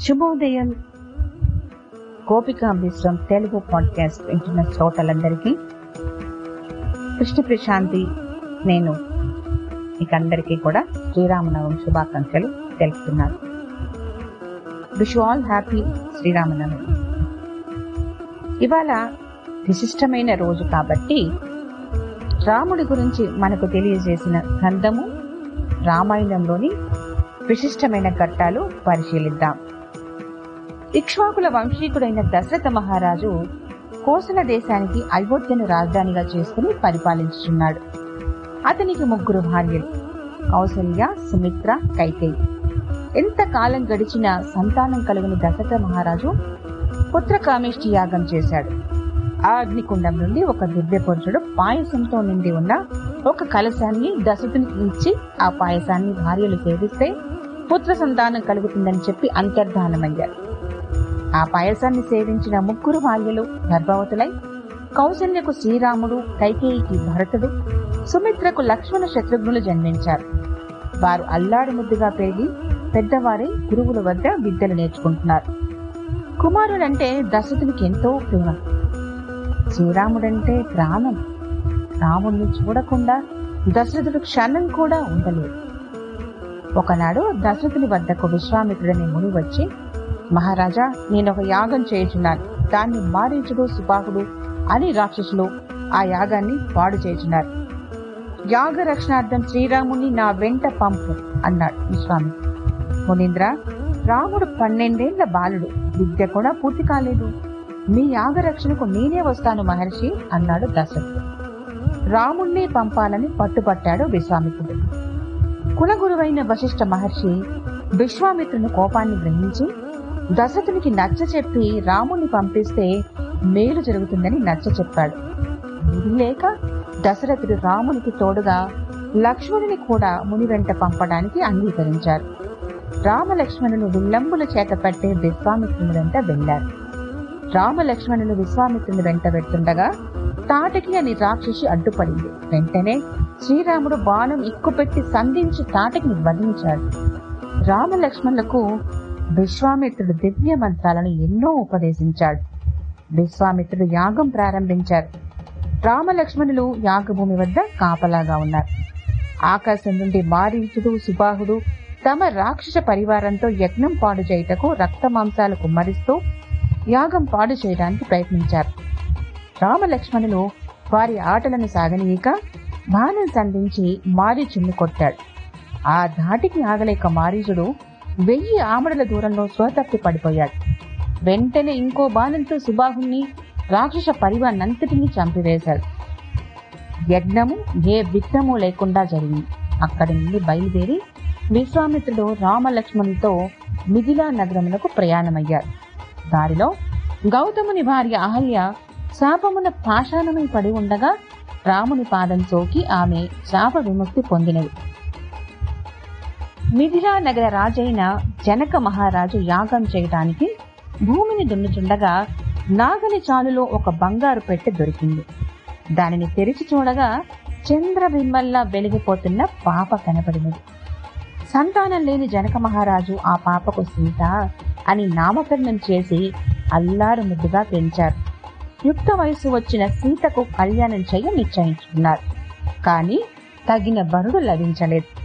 శుభోదయం. గోపికా మిశ్రం తెలుగు పాడ్కాస్ట్ వింటున్న శ్రోతలందరికీ కృష్ణ ప్రశాంతి నేను మీకందరికీ కూడా శ్రీరామనవమి శుభాకాంక్షలు తెలుపుతున్నాను. Wish all happy Sri Rama Navami. ఇవాళ విశిష్టమైన రోజు కాబట్టి రాముడి గురించి మనకు తెలియజేసిన గ్రంథము రామాయణంలోని విశిష్టమైన ఘట్టాలు పరిశీలిద్దాం. ఇక్ష్వాకుల వంశీకుడైన దశరథ మహారాజు కోసల దేశానికి అయోధ్యను రాజధానిగా చేసుకుని పరిపాలించుచున్నాడు. అతనికి ముగ్గురు భార్యలు కౌసల్య సుమిత్ర కైకేయి. ఎంత కాలం గడిచినా సంతానం కలిగిన దశరథ మహారాజు పుత్రకామేష్టి యాగం చేశాడు. ఆ అగ్నికుండం నుండి ఒక దివ్యపురుషుడు పాయసంతో నిండి ఉన్న ఒక కలశాన్ని దశరథునికి ఇచ్చి ఆ పాయసాన్ని భార్యలు సేవిస్తే పుత్ర సంతానం కలుగుతుందని చెప్పి అంతర్ధానమయ్యారు. ఆ పాయసాన్ని సేవించిన ముగ్గురు భార్యలు గర్భవతులై కౌశల్యకు శ్రీరాముడు కైకేయికి భరతుడు సుమిత్రకు లక్ష్మణ శత్రుఘ్నులు జన్మించారు. వారు అల్లాడి ముద్దుగా పెరిగి పెద్దవారి గురువుల వద్ద విద్యలు నేర్చుకుంటున్నారు. కుమారుడంటే దశరథునికి ఎంతో ప్రేమ. శ్రీరాముడంటే ప్రాణం. రాముణ్ణి చూడకుండా దశరథుడు క్షణం కూడా ఉండలేదు. ఒకనాడు దశరథుని వద్దకు విశ్వామిత్రుడనే ముని వచ్చి మహారాజా నేను ఒక యాగం చేయుచున్నాను. దాన్ని మారీచుడు సుపాకుడు అని రాక్షసులు ఆ యాగాన్ని పాడు చేయుచున్నారు. యాగ రక్షణార్థం శ్రీరాముని నా వెంట పంపు అన్నాడు విశ్వామి. మునీంద్ర రాముడు పన్నెండేళ్ళ బాలుడు. విద్య కూడా పూర్తి కాలేదు. మీ యాగ రక్షణకు నేనే వస్తాను మహర్షి అన్నాడు దశరథుడు రాముణ్ణి పంపాలని పట్టుపట్టాడు విశ్వామిత్రుడు. కులగురువైన వశిష్ఠ మహర్షి విశ్వామిత్రుని కోపాన్ని గ్రహించి దశరథునికి నచ్చ చెప్పి రాముణ్ణి పంపిస్తే మేలు జరుగుతుందని నచ్చ చెప్పాడు. ఇది లేక దశరథుడు రామునికి తోడుగా లక్ష్మణుని కూడా ముని వెంట పంపడానికి అంగీకరించారు. రామలక్ష్మణులు విల్లంబుల చేత పట్టే విశ్వామిత్రుని వెంట వెళ్ళారు రామలక్ష్మణులు విశ్వామిత్రుని వెంట వెళ్తుండగా తాటకి అని రాక్షసి అడ్డుపడింది. వెంటనే శ్రీరాముడు బాణం ఇక్కుపెట్టి సంధించి తాటకిని వర్ణించాడు. రామలక్ష్మణులకు విశ్వామిత్రుడు దివ్య మంత్రాలను ఎన్నో ఉపదేశించాడు. విశ్వామిత్రుడు యాగం ప్రారంభించారు. రామలక్ష్మణులు యాగభూమి వద్ద కాపలాగా ఉన్నారు. ఆకాశం నుండి మారీచుడు సుబాహుడు తమ రాక్షస పరివారంతో యజ్ఞం పాడు చేయుటకు రక్త మాంసాలు కుమ్మరిస్తూ యాగం పాడు చేయడానికి ప్రయత్నించారు. రామలక్ష్మణులు వారి ఆటలను సాగనీయక బాణం సంధించి మారీచుడిని కొట్టాడు. ఆ ధాటికి ఆగలేక మారీచుడు వెయ్యి ఆమడల దూరంలో స్వతప్పి పడిపోయాడు. వెంటనే ఇంకో బాణంతో సుబాహుణ్ణి రాక్షస పరివాన్నంతటినీ చంపివేశాడు. యజ్ఞము ఏ విఘ్నము లేకుండా జరిగింది. అక్కడి నుండి బయలుదేరి విశ్వామిత్రుడు రామలక్ష్మణులతో మిథిలా నగరములకు ప్రయాణమయ్యారు దారిలో గౌతముని భార్య అహల్య శాపమున పాషాణమై పడి ఉండగా రాముని పాదం సోకి ఆమె శాప విముక్తి పొందినది. మిథిలా నగర రాజైన జనక మహారాజు యాగం చేయటానికి భూమిని దున్నుచుండగా నాగలి చాలులో ఒక బంగారు పెట్టె దొరికింది. దానిని తెరిచి చూడగా చంద్రబిమ్మల్లా వెలిగిపోతున్న పాప కనపడినది. సంతానం లేని జనక మహారాజు ఆ పాపకు సీత అని నామకరణం చేసి అల్లారు ముద్దుగా పెంచారు. యుక్త వయసు వచ్చిన సీతకు కళ్యాణం చేయ నిశ్చయించుకున్నారు. కానీ తగిన బరుడు లభించలేదు.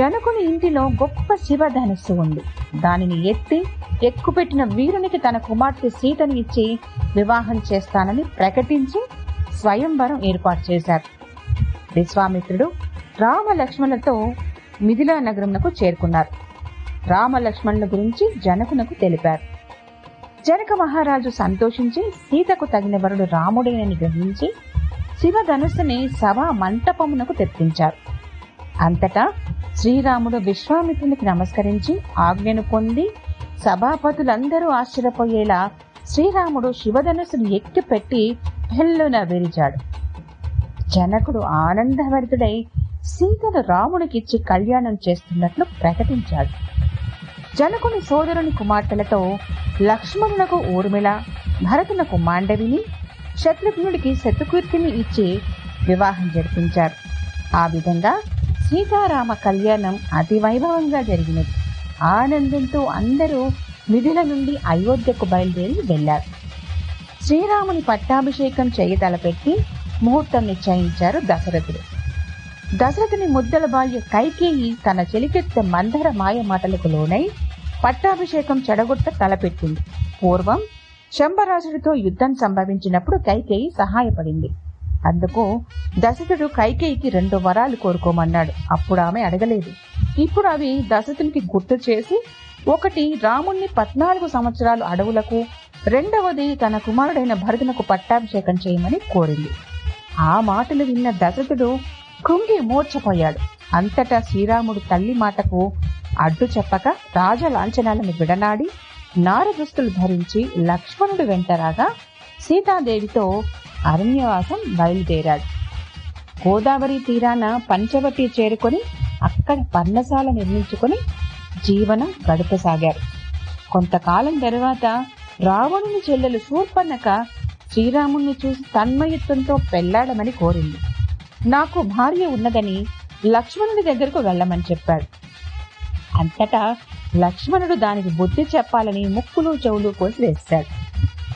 జనకుని ఇంటిలో గొప్ప శివధనస్సు ఉంది. దానిని ఎత్తి ఎక్కుపెట్టిన వీరునికి తన కుమార్తె సీతని ఇచ్చి వివాహం చేస్తానని ప్రకటించి స్వయంవరం ఏర్పాటు చేశారు. విశ్వామిత్రుడు రామలక్ష్మణులతో మిథిలా నగరంకు చేరుకున్నారు. రామలక్ష్మణుల గురించి జనకునకు తెలిపారు. జనక మహారాజు సంతోషించి సీతకు తగిన వరుడు రాముడేనని గ్రహించి శివధనుస్సుని సభా మంటపమునకు తెప్పించారు. అంతటా శ్రీరాముడు విశ్వామిత్రునికి నమస్కరించి ఆజ్ఞను పొంది సభాపతులందరూ ఆశ్చర్యపోయేలా శ్రీరాముడు శివధనుసును ఎక్కి పెట్టి హెల్లున విరిచాడు. జనకుడు ఆనందభరితుడై సీతను రాముడికిచ్చి కళ్యాణం చేస్తున్నట్లు ప్రకటించాడు. జనకుని సోదరుని కుమార్తెలతో లక్ష్మణునకు ఊర్మిళ భరతునకు మాండవిని శత్రుఘ్నుడికి శతకీర్తిని ఇచ్చి వివాహం జరిపించారు. ఆ విధంగా సీతారామ కళ్యాణం అతి వైభవంగా జరిగినది. ఆనందంతో అందరూ విధుల నుండి అయోధ్యకు బయలుదేరి వెళ్ళారు శ్రీరాముని పట్టాభిషేకం చేయ తలపెట్టి ముహూర్తం నిశ్చయించారు దశరథుడు. దశరథుని ముద్దల బాల్య కైకేయి తన చెలికెత్త మందర మాయ మాటలకు లోనై పట్టాభిషేకం చెడగొట్ట తలపెట్టింది పూర్వం శంభరాజుడితో యుద్ధం సంభవించినప్పుడు కైకేయి సహాయపడింది. అందుకు దశరథుడు కైకేయికి రెండు వరాలు కోరుకోమన్నాడు. అప్పుడు ఆమె అడగలేదు. ఇప్పుడు అవి దశరథునికి గుర్తు చేసి ఒకటి రాముణ్ణి పద్నాలుగు సంవత్సరాలు అడవులకు రెండవది తన కుమారుడైన భరతునకు పట్టాభిషేకం చేయమని కోరింది. ఆ మాటలు విన్న దశరథుడు కృంగి మూర్ఛపోయాడు. అంతటా శ్రీరాముడు తల్లి మాటకు అడ్డు చెప్పక రాజలాంఛనాలను విడనాడి నారదుస్తులు ధరించి లక్ష్మణుడు వెంటరాగా సీతాదేవితో అరణ్యవాసం బయలుదేరాడు. గోదావరి తీరాన పంచవటి చేరుకొని అక్కడ పర్ణశాల నిర్మించుకొని జీవనం గడపసాగారు. కొంతకాలం తర్వాత రావణుని చెల్లెలు శూర్పణక శ్రీరాముణ్ణి చూసి తన్మయత్వంతో పెళ్ళాడమని కోరింది. నాకు భార్య ఉన్నదని లక్ష్మణుడి దగ్గరకు వెళ్ళమని చెప్పాడు. అంతటా లక్ష్మణుడు దానికి బుద్ధి చెప్పాలని ముక్కులు చెవులు కోసి వేశాడు.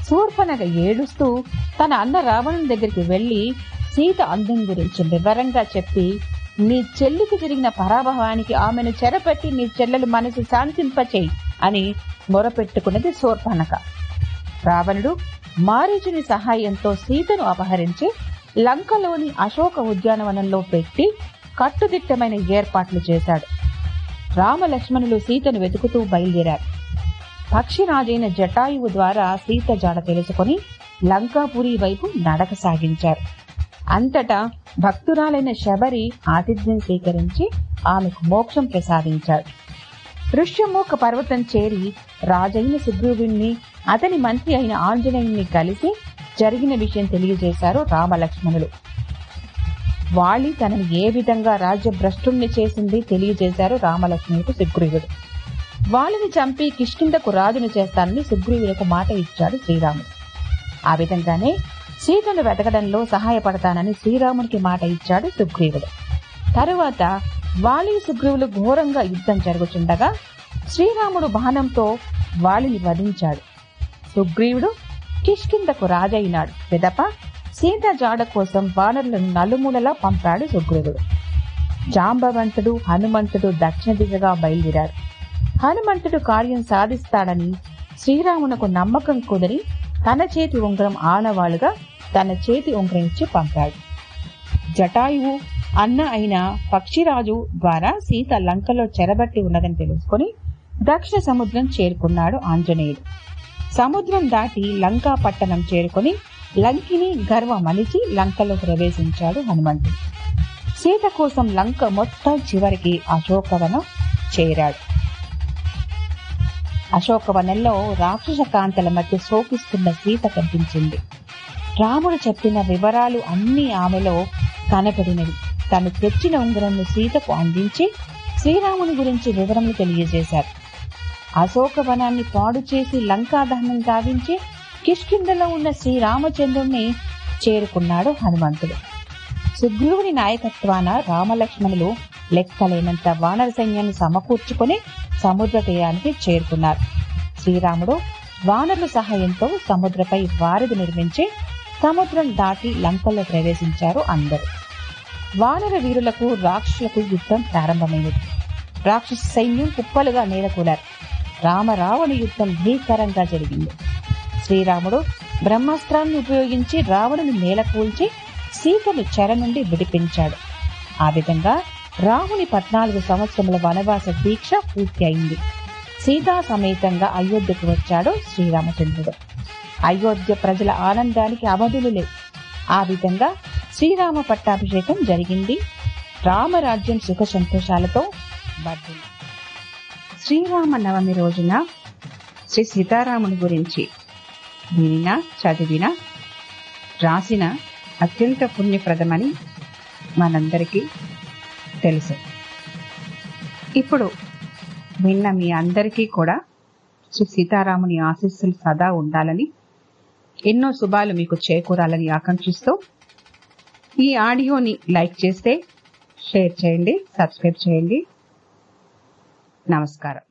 శూర్పణగ ఏడుస్తూ తన అన్న రావణుని దగ్గరికి వెళ్ళి సీత అందం గురించి వివరంగా చెప్పి నీ చెల్లికి జరిగిన పరాభవానికి ఆమెను చెరపెట్టి నీ చెల్లెలు మనసు శాంతింపచేయి అని మొరపెట్టుకున్నది శూర్పనక రావణుడు మారీచుని సహాయంతో సీతను అపహరించి లంకలోని అశోక ఉద్యానవనంలో పెట్టి కట్టుదిట్టమైన ఏర్పాట్లు చేశాడు. రామలక్ష్మణులు సీతను వెతుకుతూ బయలుదేరారు. పక్షిరాజైన జటాయువు ద్వారా సీత జాడ తెలుసుకొని లంకాపురి వైపు నడక సాగించారు. అంతటా భక్తురాలైన శబరి ఆతిథ్యం స్వీకరించి ఆమెకు మోక్షం ప్రసాదించాడు. ఋష్యమూక పర్వతం చేరి రాజైన సుగ్రీవుణ్ణి అతని మంత్రి అయిన ఆంజనేయుణ్ణి కలిసి జరిగిన విషయం తెలియజేశారు రామలక్ష్మణులు. వాలి తనని ఏ విధంగా రాజ్యభ్రష్టుణ్ణి చేసింది తెలియజేశారు రామలక్ష్మణుడు సుగ్రీవుడు. వాళ్ళని చంపి కిష్కిందకు రాజును చేస్తానని సుగ్రీవులకు మాట ఇచ్చాడు శ్రీరాముడు. ఆ విధంగానే సీతను వెతకడంలో సహాయపడతానని శ్రీరాముడికి మాట ఇచ్చాడు సుగ్రీవుడు. తరువాత వాలి సుగ్రీవులు ఘోరంగా యుద్ధం జరుగుతుండగా శ్రీరాముడు బాణంతో వాలిని వధించాడు. సుగ్రీవుడు కిష్కిందకు రాజైనాడు. పిదప సీత జాడ కోసం వానరులను నలుమూలలా పంపాడు సుగ్రీవుడు. జాంబవంతుడు హనుమంతుడు దక్షిణ దిశగా బయలుదేరారు. హనుమంతుడు కార్యం సాధిస్తాడని శ్రీరామునకు నమ్మకం కుదిరి తన చేతి ఉంగరం ఆనవాలుగా తన చేతి ఉంగరం ఇచ్చి పంపాడు. జటాయువు అన్న అయిన పక్షిరాజు ద్వారా సీత లంకలో చెరబట్టి ఉన్నదని తెలుసుకుని దక్షిణ సముద్రం చేరుకున్నాడు ఆంజనేయుడు. సముద్రం దాటి లంకా పట్టణం చేరుకుని లంకిని గర్వమలిచి లంకలో ప్రవేశించాడు హనుమంతుడు. సీత కోసం లంక మొత్తం చివరికి అశోకవనం చేరాడు. అశోకవనంలో రాక్షస కాంతల మధ్య శోకిస్తున్న సీత కనిపించింది. రాముడు చెప్పిన వివరాలు అన్ని ఆమెలో కనపడినవి. తను తెచ్చిన ఉంగరంను సీతకు అందించి శ్రీరాముని గురించి వివరములు తెలియజేశారు. అశోకవనాన్ని పాడు చేసి లంకాదహనం గావించి కిష్కిందలో ఉన్న శ్రీరామచంద్రుణ్ణి చేరుకున్నాడు హనుమంతుడు. సుగ్రీవుని నాయకత్వాన రామలక్ష్మణులు లెక్కలేనంత వానర సైన్యాన్ని సమకూర్చుకుని సముద్ర తీరానికి చేరుకున్నారు. శ్రీరాముడు వానరుల సహాయంతో సముద్రపై వారధి నిర్మించి సముద్రం దాటి లంకలో ప్రవేశించారు అందరూ. వానర వీరులకు రాక్షసులకు యుద్ధం ప్రారంభమైంది రాక్షస సైన్యం కుప్పలుగా నేలకూలారు. రామరావణ యుద్ధం భీకరంగా జరిగింది. శ్రీరాముడు బ్రహ్మాస్త్రాన్ని ఉపయోగించి రావణుని నేలకూల్చి సీతను చెర నుండి విడిపించాడు. ఆ విధంగా రాముని పద్నాలుగు సంవత్సరముల వనవాస దీక్ష పూర్తి అయింది సీతా సమేతంగా అయోధ్యకు వచ్చాడు శ్రీరామచంద్రుడు. అయోధ్య ప్రజల ఆనందానికి అవధులు లేవు. ఆ విధంగా శ్రీరామ పట్టాభిషేకం జరిగింది. రామరాజ్యం సుఖ సంతోషాలతో బద్దింది శ్రీరామ నవమి రోజున శ్రీ సీతారాముని గురించి వినినా చదివిన రాసిన అత్యంత పుణ్యప్రదమని మనందరికీ తెలుసు. ఇప్పుడు విన్న మీ అందరికీ కూడా శ్రీ సీతారాముని ఆశీస్సులు సదా ఉండాలని ఎన్నో శుభాలు మీకు చేకూరాలని ఆకాంక్షిస్తూ ఈ ఆడియోని లైక్ చేస్తే షేర్ చేయండి సబ్స్క్రైబ్ చేయండి. నమస్కారం.